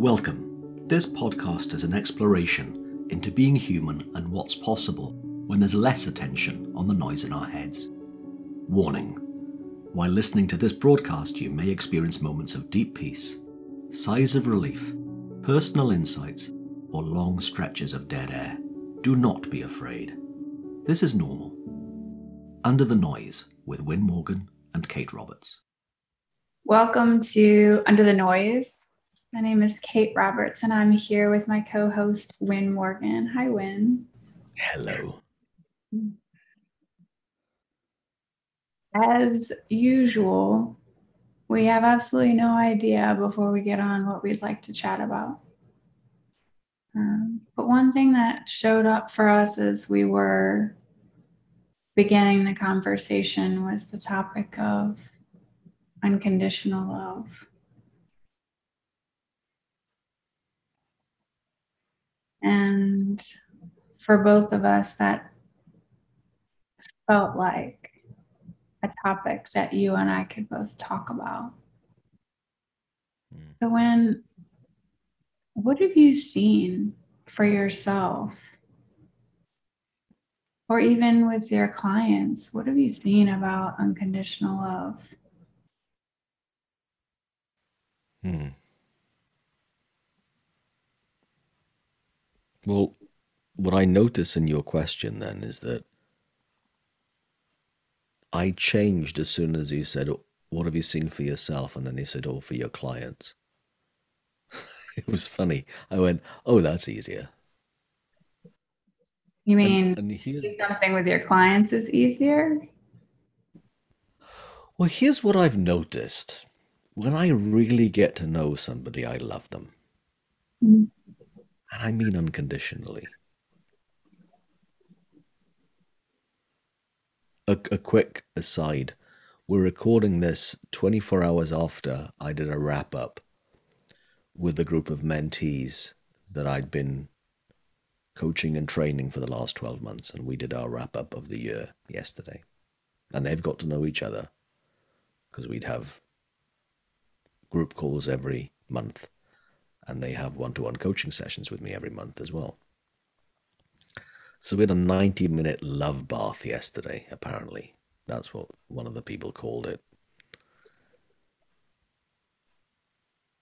Welcome. This podcast is an exploration into being human and what's possible when there's less attention on the noise in our heads. Warning While listening to this broadcast, you may experience moments of deep peace, sighs of relief, personal insights, or long stretches of dead air. Do not be afraid. This is normal. Under the Noise with Win Morgan and Kate Roberts. Welcome to Under the Noise. My name is Kate Roberts, and I'm here with my co host, Win Morgan. Hi, Win. Hello. As usual, we have absolutely no idea before we get on what we'd like to chat about. Um, but one thing that showed up for us as we were beginning the conversation was the topic of unconditional love. And for both of us, that felt like a topic that you and I could both talk about. Mm. So, Win what have you seen for yourself? Or even with your clients, what have you seen about unconditional love? Hmm. Well, what I notice in your question then is that I changed as soon as you said, What have you seen for yourself? And then you said, Oh, for your clients. it was funny. I went, Oh, that's easier. You mean and, and here, something with your clients is easier? Well, here's what I've noticed when I really get to know somebody, I love them. Mm-hmm. And I mean unconditionally. A, a quick aside we're recording this 24 hours after I did a wrap up with a group of mentees that I'd been coaching and training for the last 12 months. And we did our wrap up of the year yesterday. And they've got to know each other because we'd have group calls every month, and they have one to one coaching sessions with me every month as well. So we had a 90 minute love bath yesterday, apparently. That's what one of the people called it.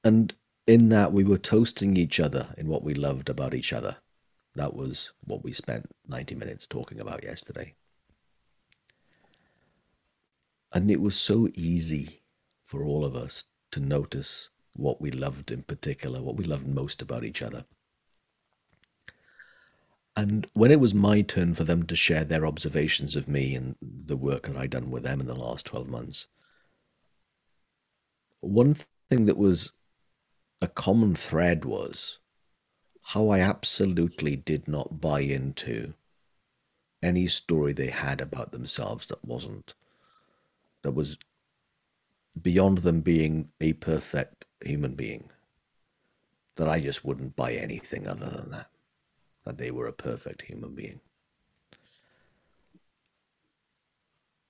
And in that, we were toasting each other in what we loved about each other. That was what we spent 90 minutes talking about yesterday. And it was so easy for all of us to notice what we loved in particular, what we loved most about each other. And when it was my turn for them to share their observations of me and the work that I'd done with them in the last 12 months, one thing that was a common thread was how I absolutely did not buy into any story they had about themselves that wasn't, that was beyond them being a perfect human being, that I just wouldn't buy anything other than that, that they were a perfect human being.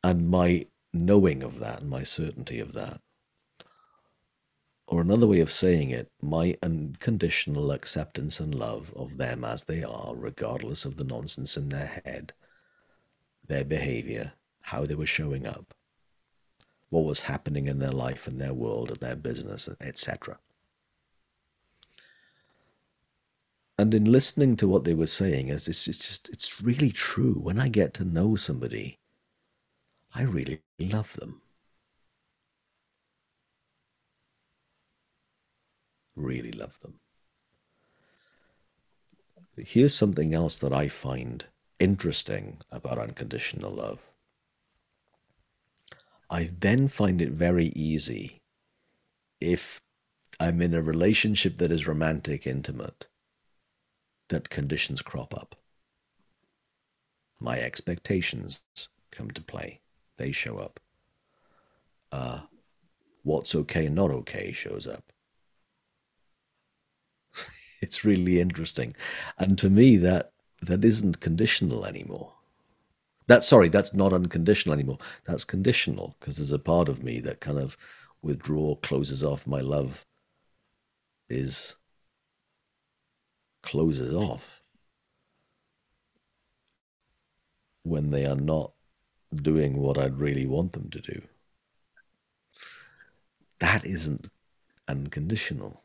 And my knowing of that and my certainty of that, or another way of saying it, my unconditional acceptance and love of them as they are, regardless of the nonsense in their head, their behavior, how they were showing up, what was happening in their life and their world and their business, etc. And in listening to what they were saying, it's just it's really true. When I get to know somebody, I really love them. Really love them. Here's something else that I find interesting about unconditional love. I then find it very easy if I'm in a relationship that is romantic, intimate, that conditions crop up. My expectations come to play, they show up. Uh, what's okay and not okay shows up. it's really interesting. And to me, that that isn't conditional anymore. That sorry, that's not unconditional anymore. That's conditional because there's a part of me that kind of withdraw, closes off. My love is closes off when they are not doing what I'd really want them to do. That isn't unconditional.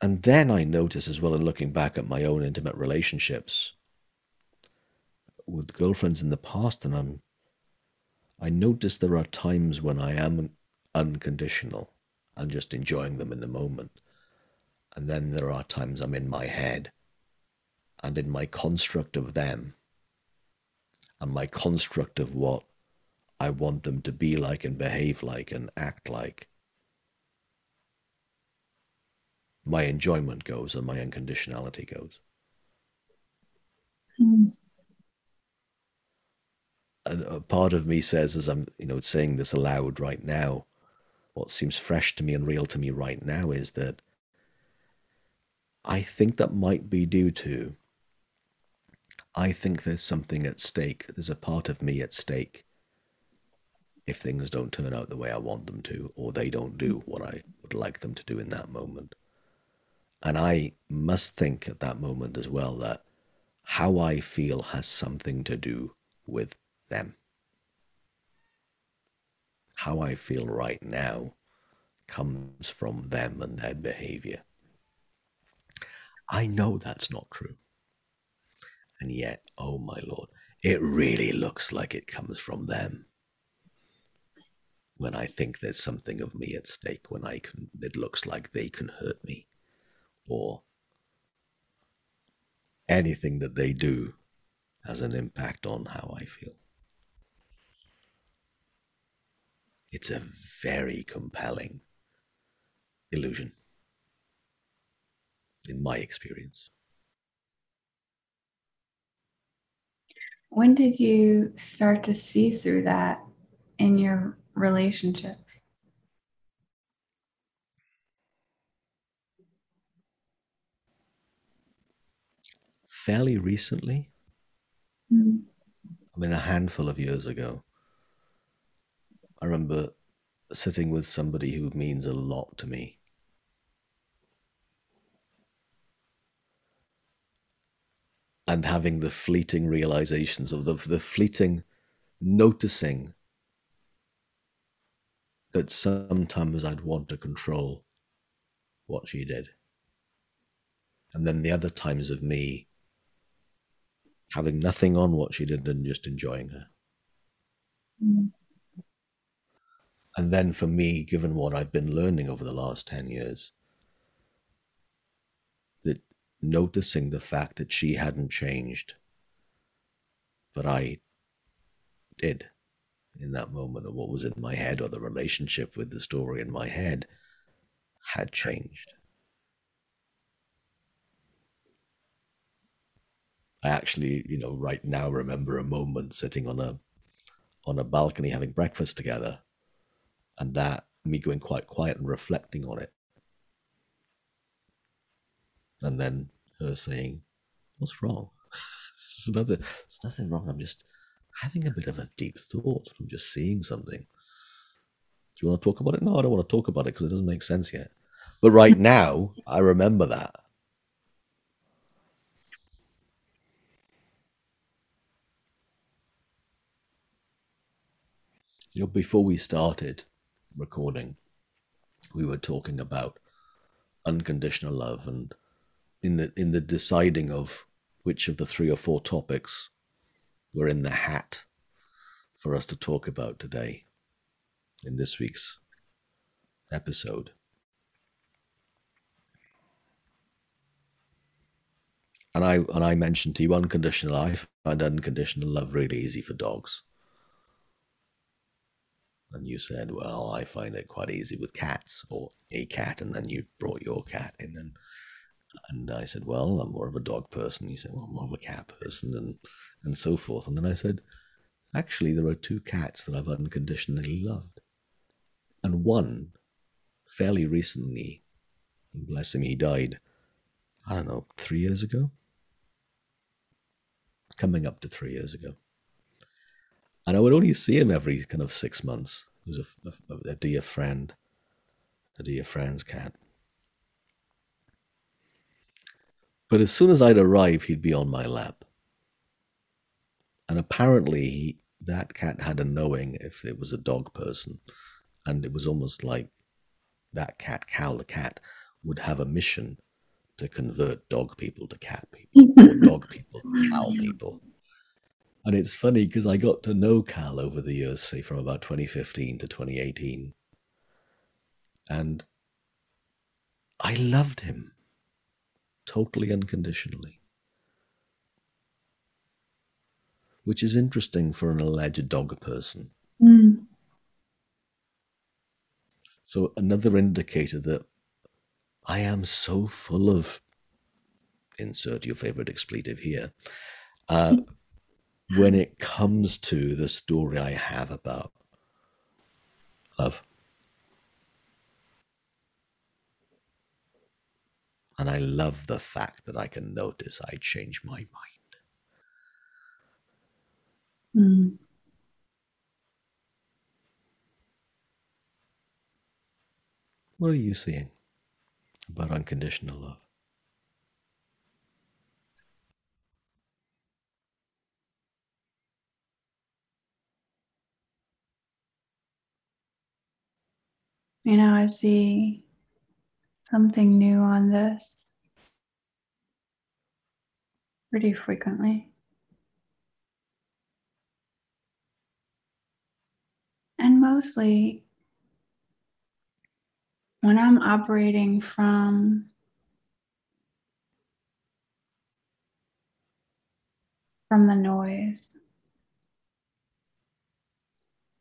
And then I notice as well in looking back at my own intimate relationships with girlfriends in the past, and I'm I notice there are times when I am unconditional and just enjoying them in the moment. And then there are times I'm in my head and in my construct of them and my construct of what I want them to be like and behave like and act like. My enjoyment goes and my unconditionality goes. Mm. A part of me says, as I'm, you know, saying this aloud right now, what seems fresh to me and real to me right now is that I think that might be due to I think there's something at stake. There's a part of me at stake if things don't turn out the way I want them to, or they don't do what I would like them to do in that moment. And I must think at that moment as well that how I feel has something to do with them. How I feel right now comes from them and their behavior. I know that's not true. And yet, oh my Lord, it really looks like it comes from them. When I think there's something of me at stake, when I can, it looks like they can hurt me, or anything that they do has an impact on how I feel. It's a very compelling illusion, in my experience. When did you start to see through that in your relationships? Fairly recently. Mm-hmm. I mean, a handful of years ago. I remember sitting with somebody who means a lot to me. And having the fleeting realizations of the, the fleeting noticing that sometimes I'd want to control what she did. And then the other times of me having nothing on what she did and just enjoying her. Mm. And then for me, given what I've been learning over the last 10 years, that noticing the fact that she hadn't changed, but I did in that moment, or what was in my head, or the relationship with the story in my head had changed. I actually, you know, right now remember a moment sitting on a on a balcony having breakfast together and that me going quite quiet and reflecting on it. And then her saying, What's wrong? there's, another, there's nothing wrong. I'm just having a bit of a deep thought. I'm just seeing something. Do you want to talk about it? No, I don't want to talk about it because it doesn't make sense yet. But right now, I remember that. You know, before we started, recording, we were talking about unconditional love and in the in the deciding of which of the three or four topics were in the hat for us to talk about today in this week's episode. And I and I mentioned to you unconditional I find unconditional love really easy for dogs. And you said, well, I find it quite easy with cats or a cat. And then you brought your cat in. And, and I said, well, I'm more of a dog person. You said, well, I'm more of a cat person and, and so forth. And then I said, actually, there are two cats that I've unconditionally loved. And one, fairly recently, bless him, he died, I don't know, three years ago? Coming up to three years ago and I would only see him every kind of six months. He was a, a, a dear friend, a dear friend's cat. But as soon as I'd arrive, he'd be on my lap. And apparently, he, that cat had a knowing if it was a dog person. And it was almost like that cat, Cal the cat, would have a mission to convert dog people to cat people, or dog people to cow people. And it's funny because I got to know Cal over the years, say from about 2015 to 2018. And I loved him totally unconditionally. Which is interesting for an alleged dog person. Mm. So, another indicator that I am so full of, insert your favorite expletive here, uh, when it comes to the story I have about love. And I love the fact that I can notice I change my mind. Mm. What are you seeing about unconditional love? You know, I see something new on this pretty frequently. And mostly when I'm operating from from the noise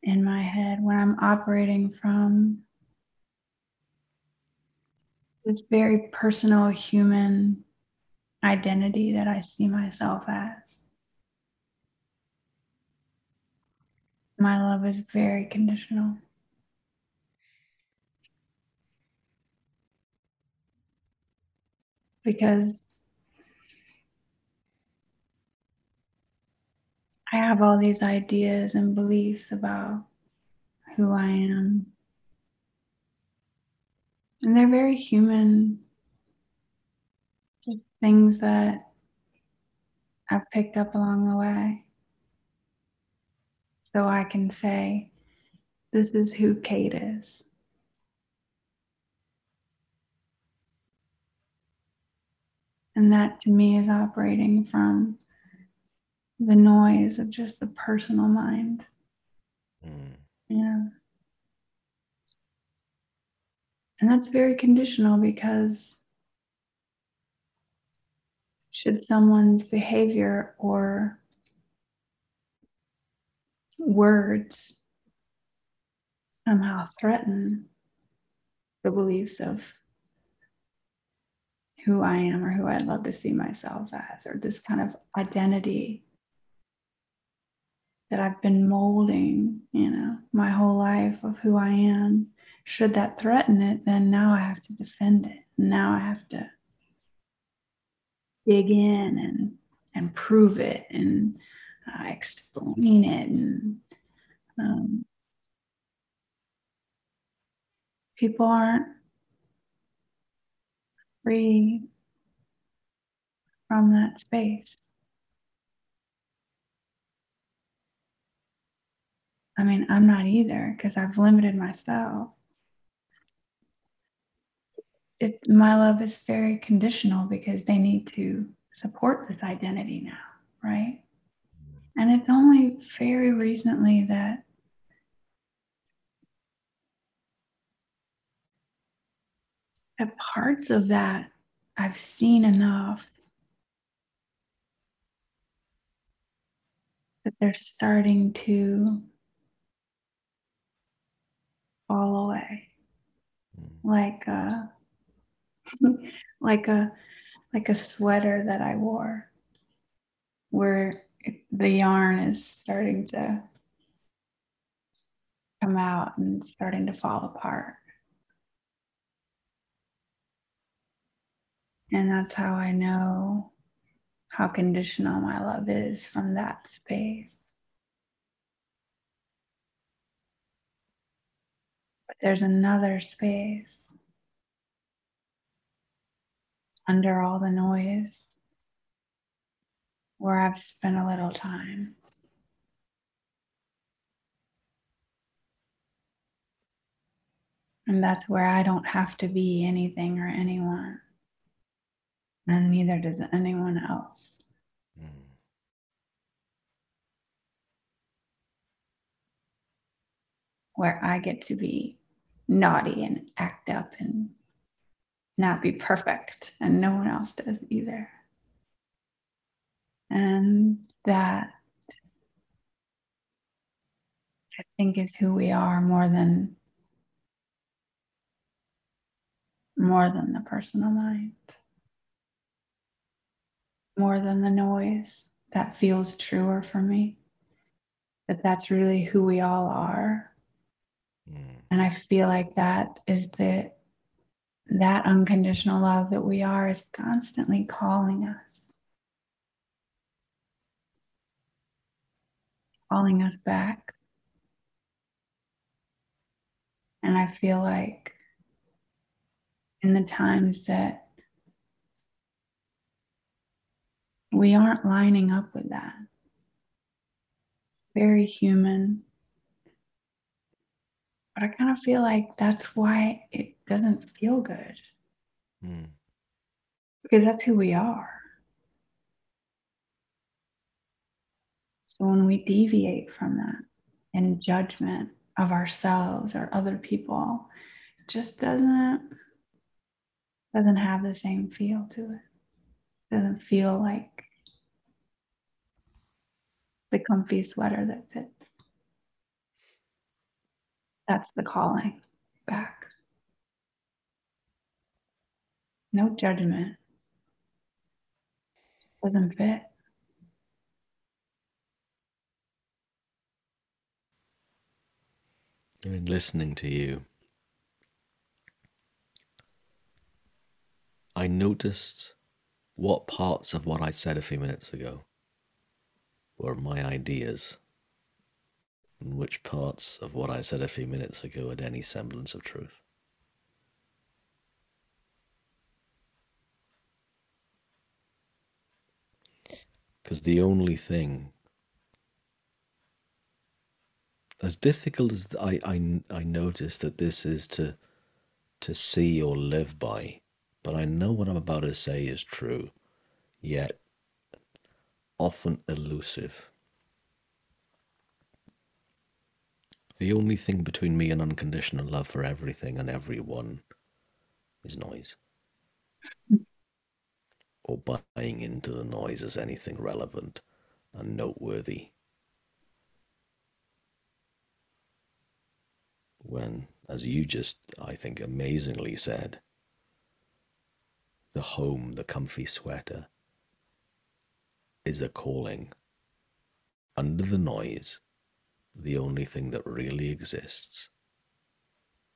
in my head, when I'm operating from this very personal human identity that I see myself as. My love is very conditional. Because I have all these ideas and beliefs about who I am and they're very human, just things that I've picked up along the way. So I can say, this is who Kate is. And that to me is operating from the noise of just the personal mind. Mm. Yeah. And that's very conditional because should someone's behavior or words somehow threaten the beliefs of who I am or who I'd love to see myself as, or this kind of identity that I've been molding, you know, my whole life of who I am should that threaten it, then now I have to defend it. Now I have to dig in and and prove it and uh, explain it and um, people aren't free from that space. I mean, I'm not either because I've limited myself it, my love is very conditional because they need to support this identity now, right? And it's only very recently that that parts of that I've seen enough that they're starting to fall away. Like uh, like a like a sweater that I wore where the yarn is starting to come out and starting to fall apart. And that's how I know how conditional my love is from that space. But there's another space under all the noise where I've spent a little time. And that's where I don't have to be anything or anyone. And neither does anyone else. Mm. Where I get to be naughty and act up and not be perfect, and no one else does either. And that I think is who we are more than more than the personal mind, more than the noise. That feels truer for me. That that's really who we all are. Mm. And I feel like that is the that unconditional love that we are is constantly calling us. Calling us back. And I feel like in the times that we aren't lining up with that. Very human. But I kind of feel like that's why it doesn't feel good. Mm. Because that's who we are. So when we deviate from that in judgment of ourselves or other people, it just doesn't doesn't have the same feel to it. Doesn't feel like the comfy sweater that fits. That's the calling back. No judgment. Doesn't fit. In listening to you, I noticed what parts of what I said a few minutes ago were my ideas, and which parts of what I said a few minutes ago had any semblance of truth. Because the only thing, as difficult as I, I, I notice that this is to, to see or live by, but I know what I'm about to say is true, yet often elusive. The only thing between me and unconditional love for everything and everyone is noise. Or buying into the noise as anything relevant and noteworthy. When, as you just, I think, amazingly said, the home, the comfy sweater, is a calling. Under the noise, the only thing that really exists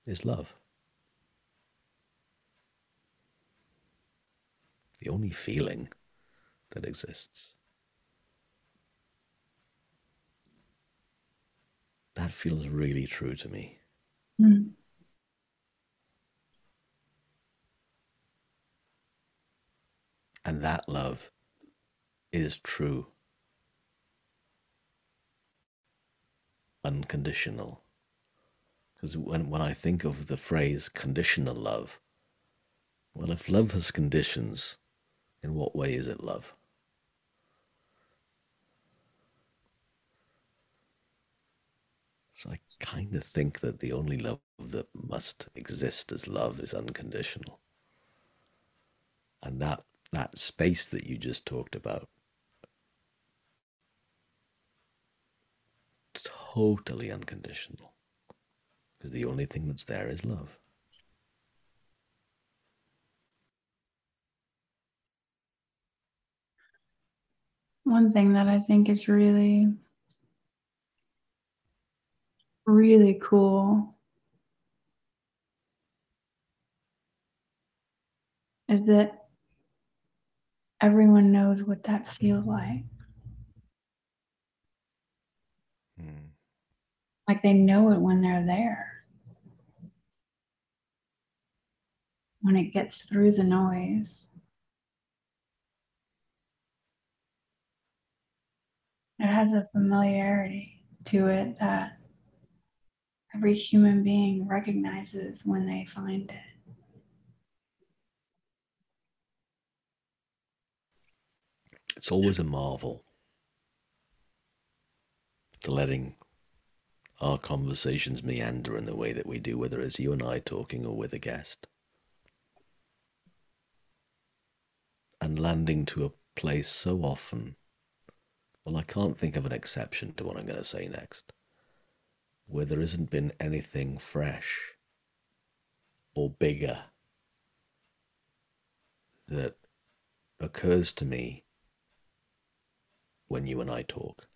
is love. The only feeling that exists. That feels really true to me. Mm. And that love is true, unconditional. Because when, when I think of the phrase conditional love, well, if love has conditions, in what way is it love? So I kind of think that the only love that must exist as love is unconditional. And that that space that you just talked about. Totally unconditional. Because the only thing that's there is love. One thing that I think is really, really cool is that everyone knows what that feels like. Mm. Like they know it when they're there. When it gets through the noise, has a familiarity to it that every human being recognizes when they find it. It's always a marvel to letting our conversations meander in the way that we do, whether it's you and I talking or with a guest. And landing to a place so often, well, I can't think of an exception to what I'm going to say next, where there hasn't been anything fresh or bigger that occurs to me when you and I talk.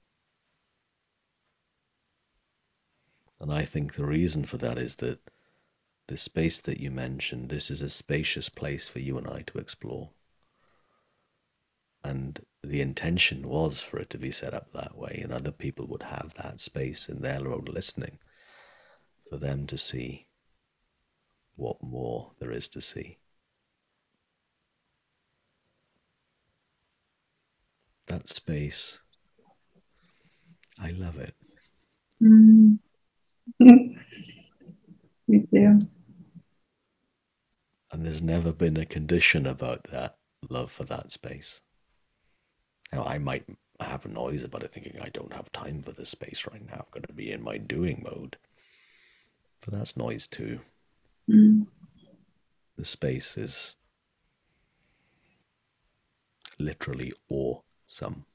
And I think the reason for that is that the space that you mentioned, this is a spacious place for you and I to explore. And the intention was for it to be set up that way, and other people would have that space in their own listening for them to see what more there is to see. That space, I love it. Mm. Me too. And there's never been a condition about that love for that space. Now, I might have a noise about it thinking I don't have time for this space right now. I'm going to be in my doing mode. But that's noise too. Mm. The space is literally awesome,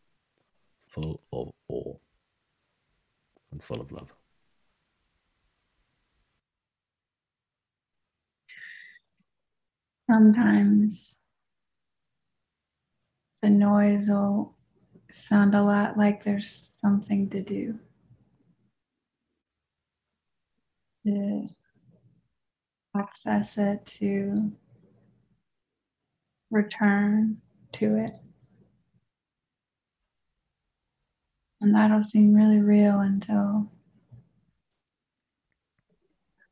full of awe and full of love. Sometimes the noise will sound a lot like there's something to do. To access it, to return to it. And that'll seem really real until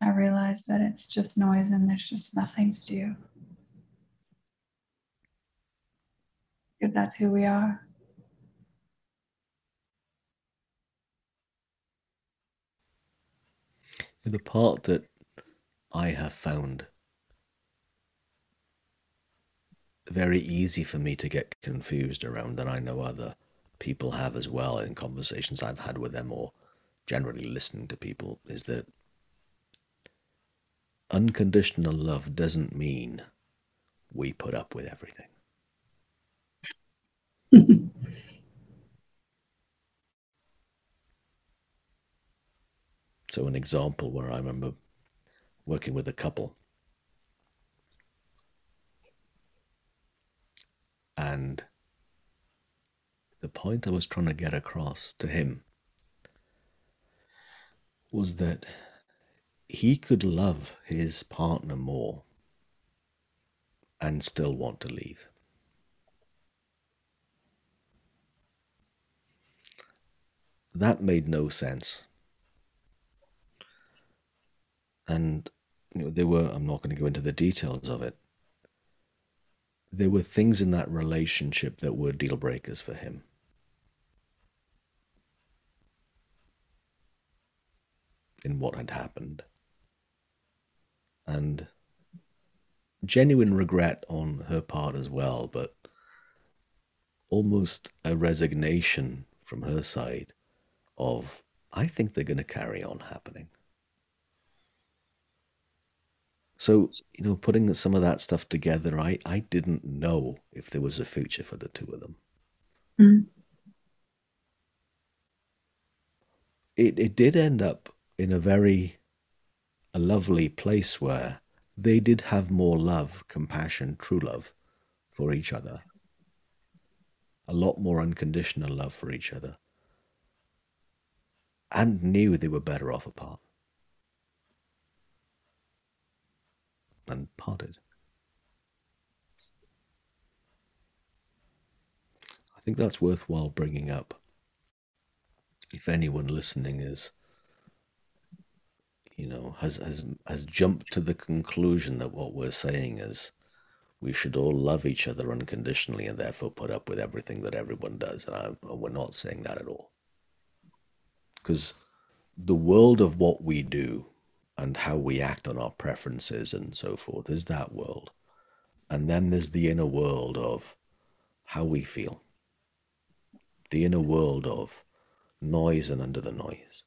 I realize that it's just noise and there's just nothing to do. Because that's who we are. The part that I have found very easy for me to get confused around, and I know other people have as well in conversations I've had with them or generally listening to people, is that unconditional love doesn't mean we put up with everything. So, an example where I remember working with a couple, and the point I was trying to get across to him was that he could love his partner more and still want to leave. That made no sense. And you know, there were, I'm not going to go into the details of it, there were things in that relationship that were deal breakers for him. In what had happened and genuine regret on her part as well, but almost a resignation from her side of, I think they're going to carry on happening. So, you know, putting some of that stuff together, I, I didn't know if there was a future for the two of them. Mm. It, it did end up in a very a lovely place where they did have more love, compassion, true love for each other. A lot more unconditional love for each other. And knew they were better off apart. And parted. I think that's worthwhile bringing up. If anyone listening is you know, has, has, has jumped to the conclusion that what we're saying is we should all love each other unconditionally and therefore put up with everything that everyone does. And I, we're not saying that at all. because the world of what we do and how we act on our preferences and so forth is that world. And then there's the inner world of how we feel, the inner world of noise and under the noise,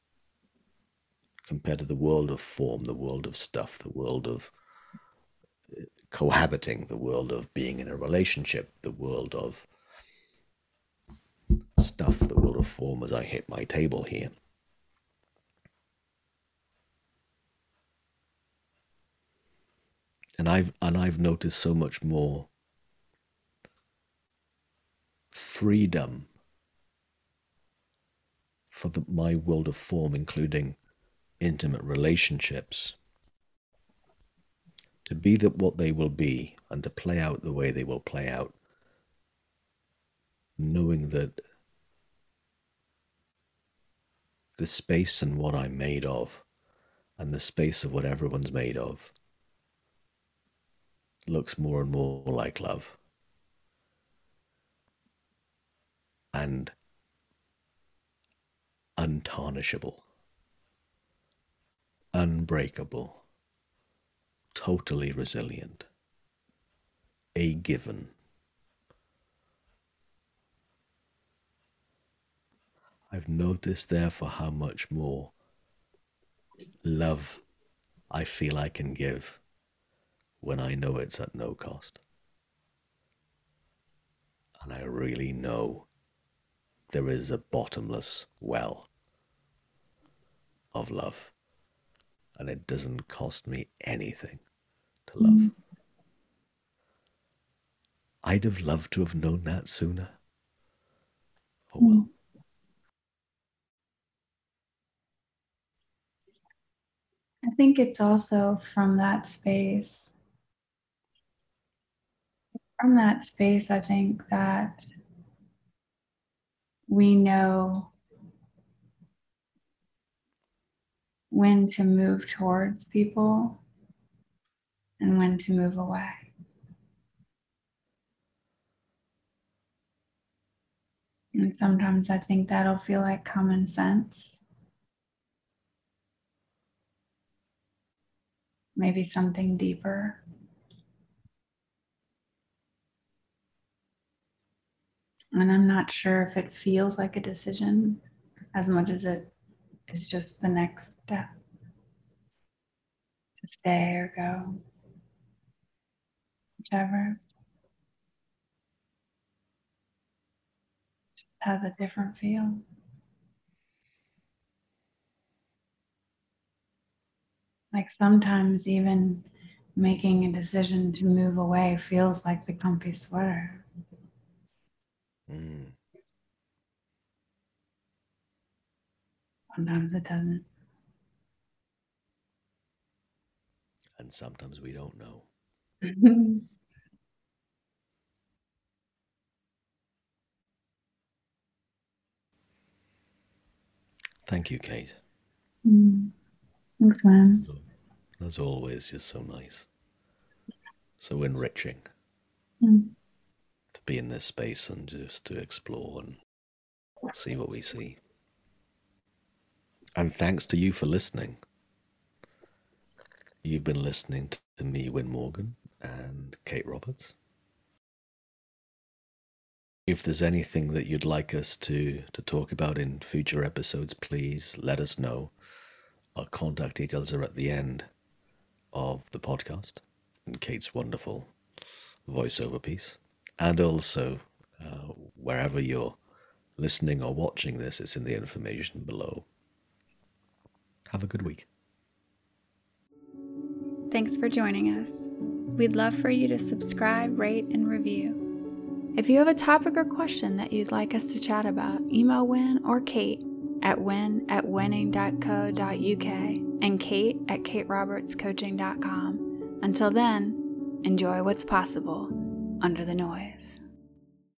compared to the world of form, the world of stuff, the world of uh, cohabiting, the world of being in a relationship, the world of stuff, the world of form as I hit my table here. And I've and I've noticed so much more freedom for the, my world of form, including intimate relationships, to be that what they will be and to play out the way they will play out, knowing that the space and what I'm made of, and the space of what everyone's made of looks more and more like love. And untarnishable, unbreakable, totally resilient, a given. I've noticed therefore how much more love I feel I can give when I know it's at no cost. And I really know there is a bottomless well of love. And it doesn't cost me anything to love. I'd have loved to have known that sooner. Oh well. I think it's also from that space from that space, I think that we know when to move towards people and when to move away. And sometimes I think that'll feel like common sense. Maybe something deeper. And I'm not sure if it feels like a decision as much as it is just the next step to stay or go, whichever. Just has a different feel. Like sometimes even making a decision to move away feels like the comfy sweater. Mm. Sometimes it doesn't. And sometimes we don't know. Thank you, Kate. Mm. Thanks, man. As always, just so nice. So enriching. Mm be in this space and just to explore and see what we see. And thanks to you for listening. You've been listening to me, Win Morgan, and Kate Roberts. If there's anything that you'd like us to, to talk about in future episodes, please let us know. Our contact details are at the end of the podcast and Kate's wonderful voiceover piece. And also, uh, wherever you're listening or watching this, it's in the information below. Have a good week. Thanks for joining us. We'd love for you to subscribe, rate, and review. If you have a topic or question that you'd like us to chat about, email Win or Kate at win at winning.co.uk and Kate at katerobertscoaching.com. Until then, enjoy what's possible under the noise.